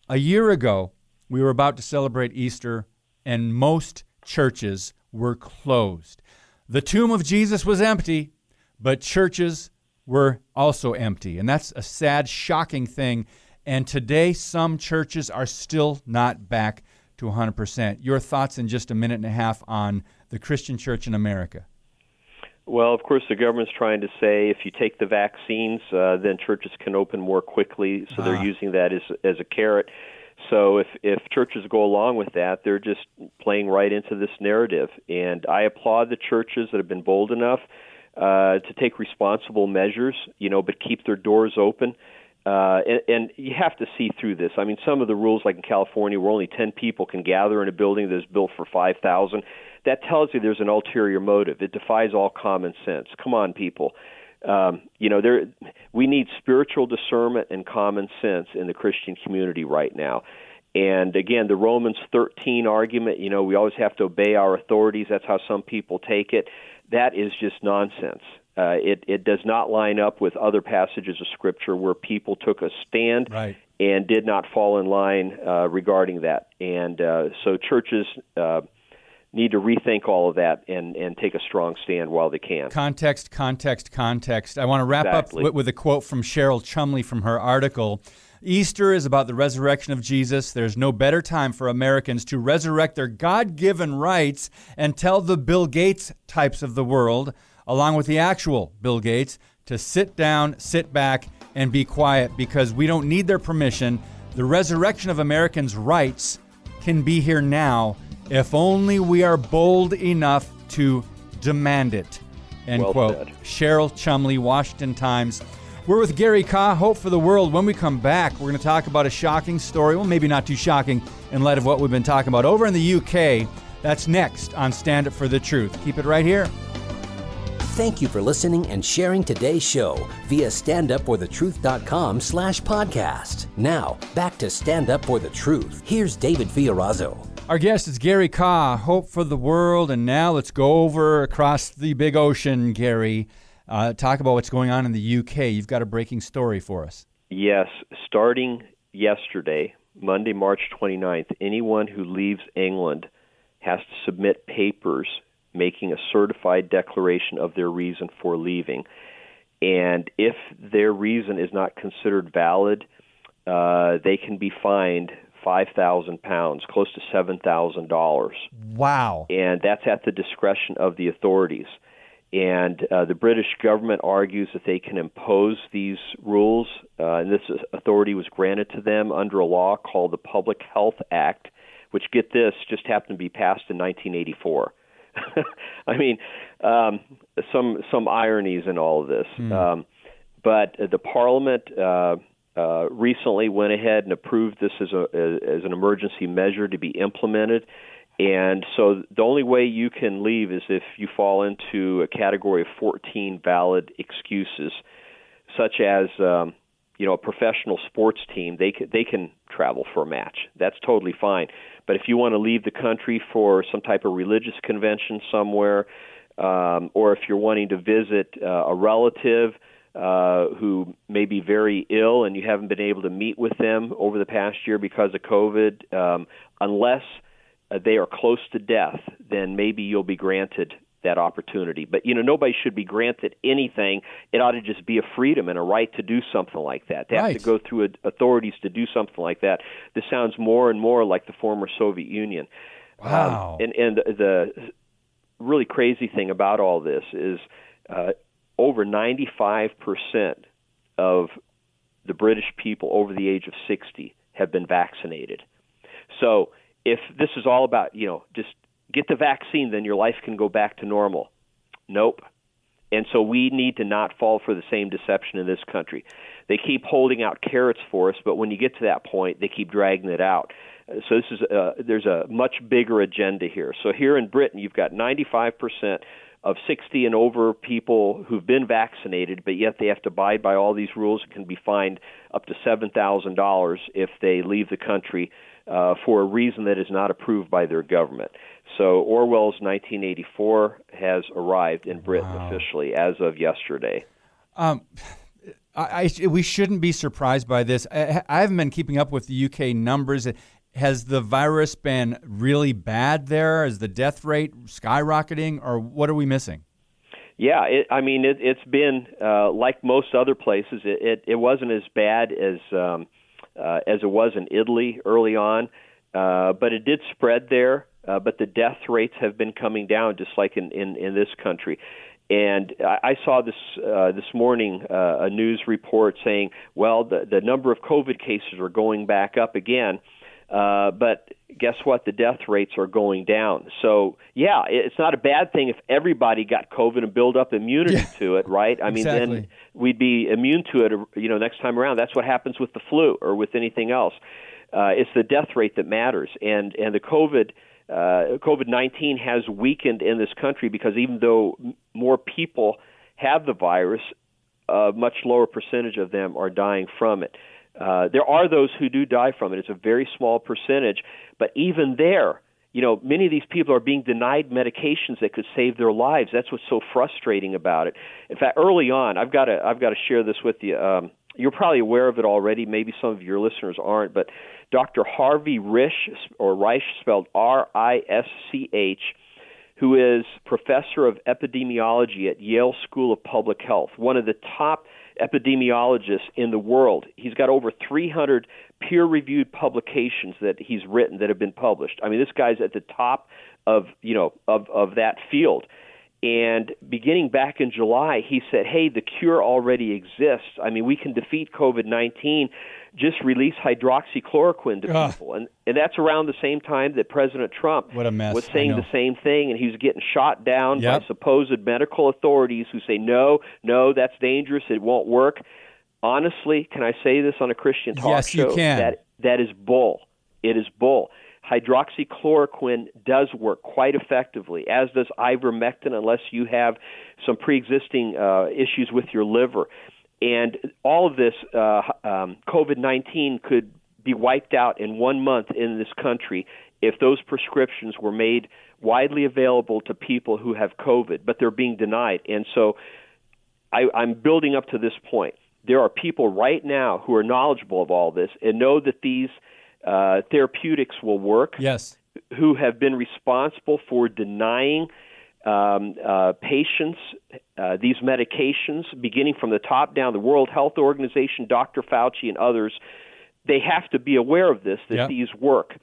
a year ago, we were about to celebrate Easter, and most churches were closed. The tomb of Jesus was empty, but churches were also empty. And that's a sad, shocking thing. And today, some churches are still not back to 100%. Your thoughts in just a minute and a half on the Christian church in America? Well, of course, the government's trying to say if you take the vaccines, uh, then churches can open more quickly. So they're Ah. using that as as a carrot. So if if churches go along with that, they're just playing right into this narrative. And I applaud the churches that have been bold enough uh, to take responsible measures, you know, but keep their doors open. Uh, and, and you have to see through this. I mean, some of the rules, like in California, where only 10 people can gather in a building that is built for 5,000, that tells you there's an ulterior motive. It defies all common sense. Come on, people. Um, you know, there we need spiritual discernment and common sense in the Christian community right now. And again, the Romans 13 argument, you know, we always have to obey our authorities. That's how some people take it. That is just nonsense. Uh, it it does not line up with other passages of Scripture where people took a stand Right. and did not fall in line uh, regarding that. And uh, so churches uh, need to rethink all of that and and take a strong stand while they can. Context, context, context. I want to wrap Exactly. up with, with a quote from Cheryl Chumley from her article. Easter is about the resurrection of Jesus. There's no better time for Americans to resurrect their God given rights and tell the Bill Gates types of the world, along with the actual Bill Gates, to sit down, sit back, and be quiet because we don't need their permission. The resurrection of Americans' rights can be here now if only we are bold enough to demand it. End Well quote. said. Cheryl Chumley, Washington Times. We're with Gary Kah, Hope for the World. When we come back, we're going to talk about a shocking story. Well, maybe not too shocking in light of what we've been talking about over in the UK. That's next on Stand Up for the Truth. Keep it right here. Thank you for listening and sharing today's show via standupforthetruth.com slash podcast. Now, back to Stand Up for the Truth. Here's David Fiorazo. Our guest is Gary Kah, Hope for the World. And now let's go over across the big ocean, Gary. Uh, talk about what's going on in the UK. You've got a breaking story for us. Yes, starting yesterday, Monday, March 29th, anyone who leaves England has to submit papers making a certified declaration of their reason for leaving. And if their reason is not considered valid, uh, they can be fined five thousand pounds, close to seven thousand dollars Wow. and that's at the discretion of the authorities. And uh, the British government argues that they can impose these rules, uh, and this authority was granted to them under a law called the Public Health Act, which, get this, just happened to be passed in 1984. [laughs] I mean, um, some some ironies in all of this. Um, but the Parliament uh, uh, recently went ahead and approved this as a as an emergency measure to be implemented. And so the only way you can leave is if you fall into a category of 14 valid excuses, such as um, you know a professional sports team. They can, they can travel for a match. That's totally fine. But if you want to leave the country for some type of religious convention somewhere, um, or if you're wanting to visit uh, a relative uh, who may be very ill and you haven't been able to meet with them over the past year because of COVID, um, unless uh, they are close to death, then maybe you'll be granted that opportunity. But you know, nobody should be granted anything. It ought to just be a freedom and a right to do something like that. They right. have to go through authorities to do something like that. This sounds more and more like the former Soviet Union. Wow. Um, and and the really crazy thing about all this is uh, over 95 percent of the British people over the age of 60 have been vaccinated. So if this is all about you know just get the vaccine, then your life can go back to normal. Nope. And so we need to not fall for the same deception in this country. They keep holding out carrots for us, but when you get to that point, they keep dragging it out. So this is uh, there's a much bigger agenda here. So here in Britain, you've got 95 percent of 60 and over people who've been vaccinated, but yet they have to abide by all these rules and can be fined up to $7,000 if they leave the country uh, for a reason that is not approved by their government. So Orwell's 1984 has arrived in Britain wow. officially as of yesterday. Um, I, I, we shouldn't be surprised by this. I, I, haven't been keeping up with the UK numbers. Has the virus been really bad there? Is the death rate skyrocketing, or what are we missing? Yeah, it, I mean, it, has been uh, like most other places. It, it, it wasn't as bad as um, uh, as it was in Italy early on, uh, but it did spread there. Uh, but the death rates have been coming down, just like in in, in this country. And I, I saw this uh, this morning uh, a news report saying, well, the the number of COVID cases are going back up again. Uh, but guess what? The death rates are going down. So yeah, it's not a bad thing if everybody got COVID and build up immunity yeah. to it, right? I mean, exactly. then we'd be immune to it. You know, next time around. That's what happens with the flu or with anything else. Uh, it's the death rate that matters, and and the COVID. Uh, COVID 19 has weakened in this country because even though more people have the virus, a much lower percentage of them are dying from it. Uh, there are those who do die from it. It's a very small percentage, but even there, you know, many of these people are being denied medications that could save their lives. That's what's so frustrating about it. In fact, early on, I've got to I've got to share this with you. Um, you're probably aware of it already. Maybe some of your listeners aren't, but Dr. Harvey Risch, or Reich, spelled R-I-S-C-H, who is professor of epidemiology at Yale School of Public Health, one of the top epidemiologists in the world. He's got over 300 peer-reviewed publications that he's written that have been published. I mean, this guy's at the top of you know of of that field. And beginning back in July, he said, "Hey, the cure already exists. I mean, we can defeat COVID-19." just release hydroxychloroquine to Ugh. people, and and that's around the same time that President Trump what a mess. was saying the same thing, and he was getting shot down yep. by supposed medical authorities who say no, no, that's dangerous, it won't work. Honestly, can I say this on a Christian talk yes, show? Yes, you can. That that is bull. It is bull. Hydroxychloroquine does work quite effectively, as does ivermectin, unless you have some pre-existing uh, issues with your liver. And all of this, uh, um, COVID 19 could be wiped out in one month in this country if those prescriptions were made widely available to people who have COVID, but they're being denied. And so I, I'm building up to this point. There are people right now who are knowledgeable of all this and know that these uh, therapeutics will work. Yes. Who have been responsible for denying um, uh, patients uh, these medications, beginning from the top down, the World Health Organization, Dr. Fauci, and others, they have to be aware of this, that yep. these work.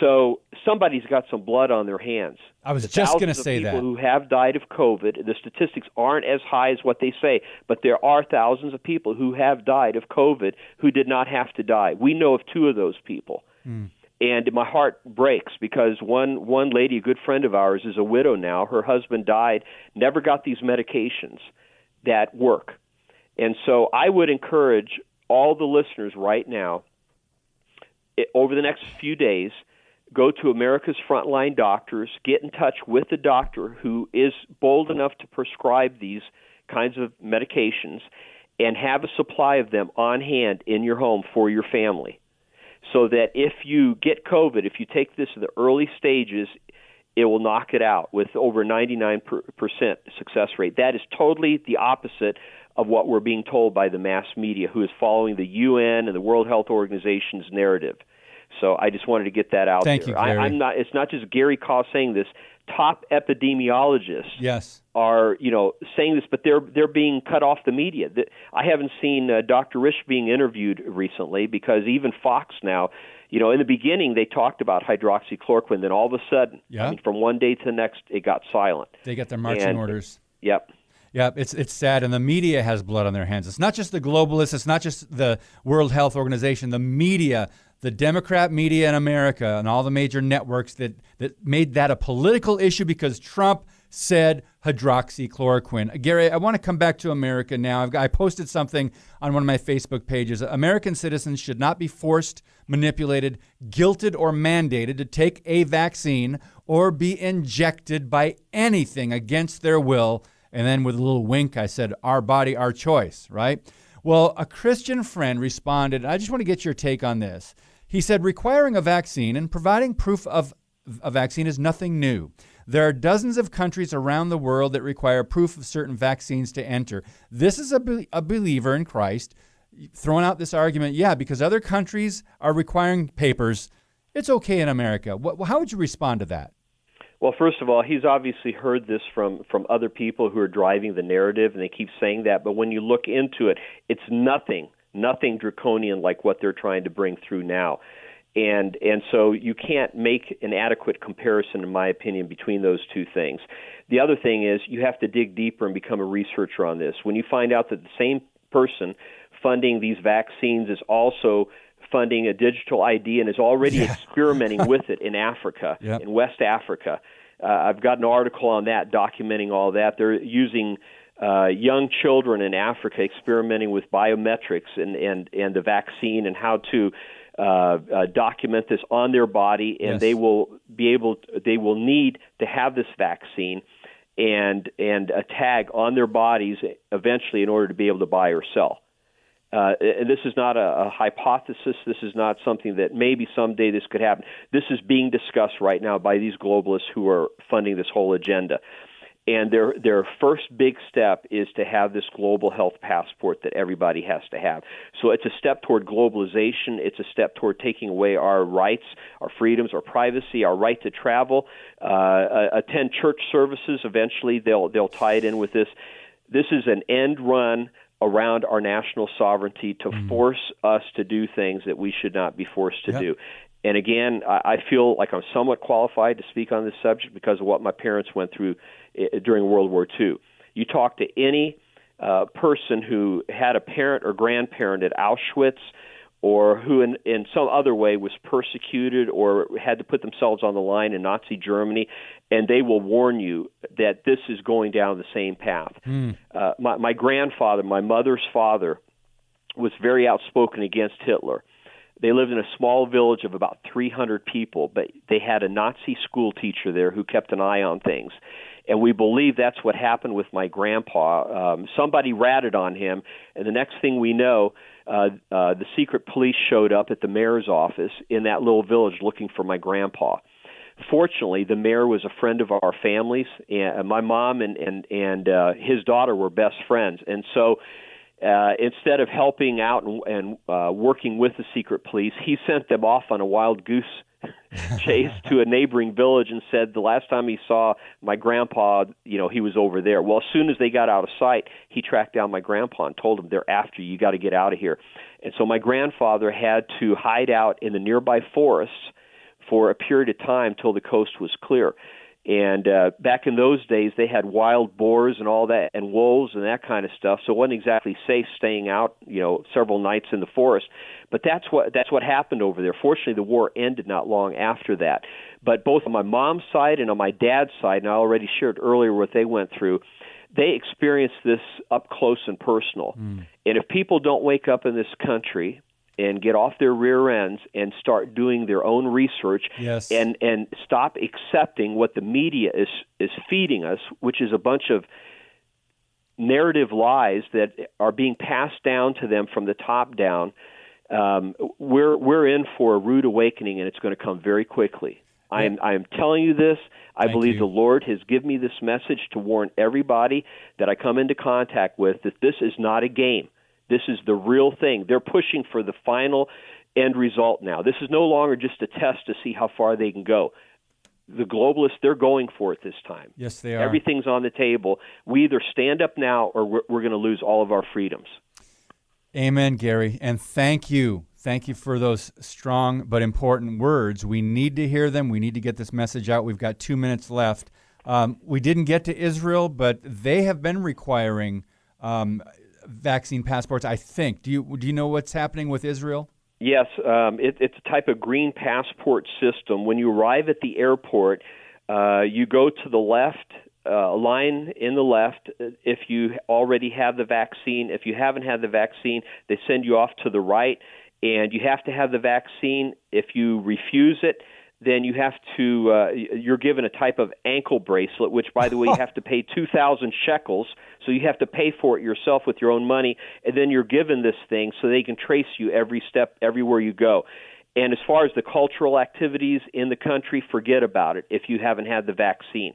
So somebody's got some blood on their hands. I was the just going to say people that. who have died of COVID, the statistics aren't as high as what they say, but there are thousands of people who have died of COVID who did not have to die. We know of two of those people. Mm and my heart breaks because one one lady, a good friend of ours, is a widow now. Her husband died, never got these medications that work, and so I would encourage all the listeners right now, it, over the next few days, go to America's Frontline Doctors, get in touch with the doctor who is bold enough to prescribe these kinds of medications, and have a supply of them on hand in your home for your family so that if you get COVID, if you take this in the early stages, it will knock it out with over 99% success rate. That is totally the opposite of what we're being told by the mass media, who is following the UN and the World Health Organization's narrative. So I just wanted to get that out Thank there. you, Gary. I, I'm not. It's not just Gary Kah saying this. Top epidemiologists Yes. are you know saying this, but they're they're being cut off the media. The- I haven't seen uh, Dr. Risch being interviewed recently because even Fox now, you know, in the beginning they talked about hydroxychloroquine, then all of a sudden, Yeah. I mean, from one day to the next, it got silent. They get their marching And- orders. Yep. Yeah, it's it's sad, and the media has blood on their hands. It's not just the globalists. It's not just the World Health Organization. The media, the Democrat media in America, and all the major networks that that made that a political issue because Trump said hydroxychloroquine. Gary, I want to come back to America now. Got, I posted something on one of my Facebook pages. American citizens should not be forced, manipulated, guilted, or mandated to take a vaccine or be injected by anything against their will. And then with a little wink, I said, Our body, our choice, right? Well, a Christian friend responded, I just want to get your take on this. He said, Requiring a vaccine and providing proof of a vaccine is nothing new. There are dozens of countries around the world that require proof of certain vaccines to enter. This is a, be- a believer in Christ throwing out this argument, yeah, because other countries are requiring papers. It's okay in America. What, how would you respond to that? Well, first of all, he's obviously heard this from from other people who are driving the narrative, and they keep saying that. But when you look into it, it's nothing, nothing draconian like what they're trying to bring through now. And and so you can't make an adequate comparison, in my opinion, between those two things. The other thing is you have to dig deeper and become a researcher on this. When you find out that the same person funding these vaccines is also funding a digital ID and is already experimenting [laughs] with it in Africa, Yep. in West Africa. Uh, I've got an article on that documenting all that. They're using uh, young children in Africa experimenting with biometrics and, and, and the vaccine and how to uh, uh, document this on their body, and Yes. they will be able. They will need to have this vaccine and and a tag on their bodies eventually in order to be able to buy or sell. Uh, and this is not a, a hypothesis. This is not something that maybe someday this could happen. This is being discussed right now by these globalists who are funding this whole agenda. And their their first big step is to have this global health passport that everybody has to have. So it's a step toward globalization. It's a step toward taking away our rights, our freedoms, our privacy, our right to travel, uh, attend church services. Eventually, they'll they'll tie it in with this. This is an end run around our national sovereignty to mm-hmm. force us to do things that we should not be forced to Yep. do. And again, I I feel like I'm somewhat qualified to speak on this subject because of what my parents went through eh, eh, during World War II. You talk to any uh, person who had a parent or grandparent at Auschwitz or who in, in some other way was persecuted or had to put themselves on the line in Nazi Germany, and they will warn you that this is going down the same path. Uh, my, my grandfather, my mother's father, was very outspoken against Hitler. They lived in a small village of about 300 people, but they had a Nazi school teacher there who kept an eye on things. And we believe that's what happened with my grandpa. Um, somebody ratted on him, and the next thing we know, uh, uh, the secret police showed up at the mayor's office in that little village looking for my grandpa. Fortunately, the mayor was a friend of our families, and my mom and and and uh, his daughter were best friends, and so uh, instead of helping out and, and uh, working with the secret police, he sent them off on a wild goose [laughs] chase to a neighboring village and said the last time he saw my grandpa, you know, he was over there. Well, as soon as they got out of sight, he tracked down my grandpa and told him, "They're after you. You got to get out of here." And so my grandfather had to hide out in the nearby forests for a period of time till the coast was clear. And uh, back in those days, they had wild boars and all that, and wolves and that kind of stuff. So it wasn't exactly safe staying out, you know, several nights in the forest. But that's what that's what happened over there. Fortunately, the war ended not long after that. But both on my mom's side and on my dad's side, and I already shared earlier what they went through. They experienced this up close and personal. And if people don't wake up in this country and get off their rear ends and start doing their own research Yes. and and stop accepting what the media is is feeding us which is a bunch of narrative lies that are being passed down to them from the top down um, we're we're in for a rude awakening and it's going to come very quickly I am I am telling you this. I Thank believe you. the Lord has given me this message to warn everybody that I come into contact with that this is not a game. This is the real thing. They're pushing for the final end result now. This is no longer just a test to see how far they can go. The globalists, they're going for it this time. Yes, they are. Everything's on the table. We either stand up now or we're, we're going to lose all of our freedoms. Amen, Gary. And thank you. Thank you for those strong but important words. We need to hear them. We need to get this message out. We've got two minutes left. Um, we didn't get to Israel, but they have been requiring um, vaccine passports. I think. Do you do you know what's happening with Israel? Yes, um, it, it's a type of green passport system. When you arrive at the airport, uh, you go to the left, uh, line in the left if you already have the vaccine. If you haven't had the vaccine, they send you off to the right, and you have to have the vaccine. If you refuse it, then you have to uh, you're given a type of ankle bracelet which by the way you have to pay 2000 shekels. So you have to pay for it yourself with your own money and then you're given this thing so they can trace you every step everywhere you go. And as far as the cultural activities in the country forget about it if you haven't had the vaccine.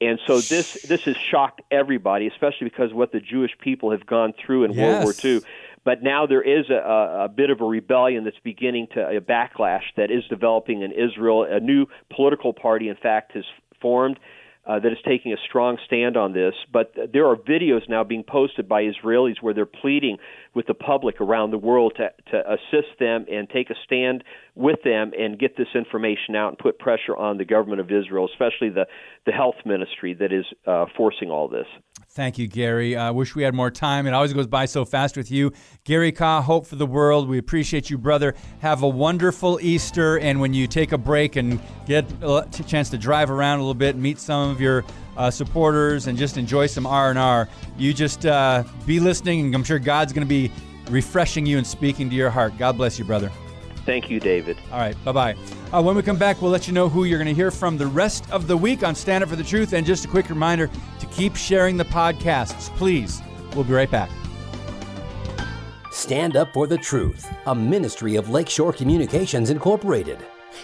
And so this this has shocked everybody especially because of what the Jewish people have gone through in yes. World War II but now there is a, a bit of a rebellion that's beginning to a backlash that is developing in Israel. A new political party, in fact, has formed uh, that is taking a strong stand on this. But there are videos now being posted by Israelis where they're pleading with the public around the world to, to assist them and take a stand with them and get this information out and put pressure on the government of Israel, especially the, the health ministry that is uh, forcing all this. Thank you, Gary. I wish we had more time. It always goes by so fast with you. Gary Kah, Hope for the World. We appreciate you, brother. Have a wonderful Easter. And when you take a break and get a chance to drive around a little bit, and meet some of your uh, supporters, and just enjoy some R and R, you just uh, be listening. And I'm sure God's going to be refreshing you and speaking to your heart. God bless you, brother. Thank you, David. All right, bye bye. Uh, when we come back, we'll let you know who you're going to hear from the rest of the week on Stand Up for the Truth. And just a quick reminder to keep sharing the podcasts, please. We'll be right back. Stand Up for the Truth, a ministry of Lakeshore Communications Incorporated.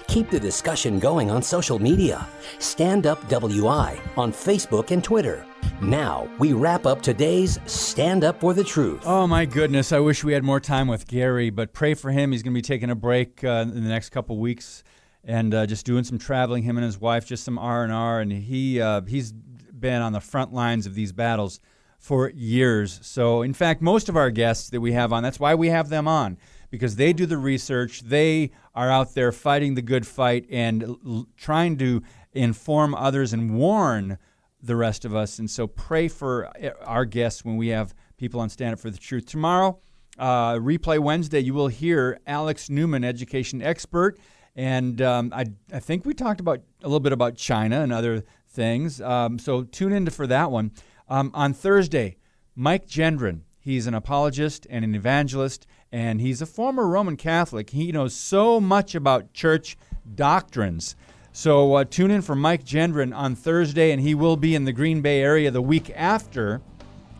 Keep the discussion going on social media. Stand Up WI on Facebook and Twitter. Now, we wrap up today's Stand Up for the Truth. Oh, my goodness. I wish we had more time with Gary, but pray for him. He's going to be taking a break uh, in the next couple weeks and uh, just doing some traveling, him and his wife, just some R&R. And he, uh, he's been on the front lines of these battles for years. So, in fact, most of our guests that we have on, that's why we have them on because they do the research. They are out there fighting the good fight and l- trying to inform others and warn the rest of us. And so pray for uh, our guests when we have people on Stand Up for the Truth. Tomorrow, uh, Replay Wednesday, you will hear Alex Newman, education expert. And um, I, I think we talked about a little bit about China and other things. Um, so tune in for that one. Um, on Thursday, Mike Gendron, he's an apologist and an evangelist, and he's a former Roman Catholic. He knows so much about church doctrines. So uh, tune in for Mike Gendron on Thursday, and he will be in the Green Bay area the week after,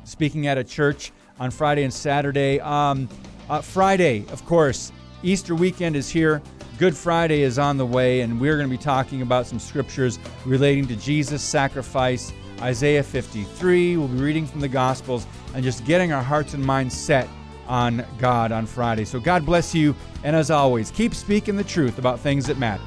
speaking at a church on Friday and Saturday. Um, uh, Friday, of course, Easter weekend is here. Good Friday is on the way, and we're going to be talking about some scriptures relating to Jesus' sacrifice, Isaiah 53. We'll be reading from the Gospels and just getting our hearts and minds set on God on Friday. So God bless you, and as always, keep speaking the truth about things that matter.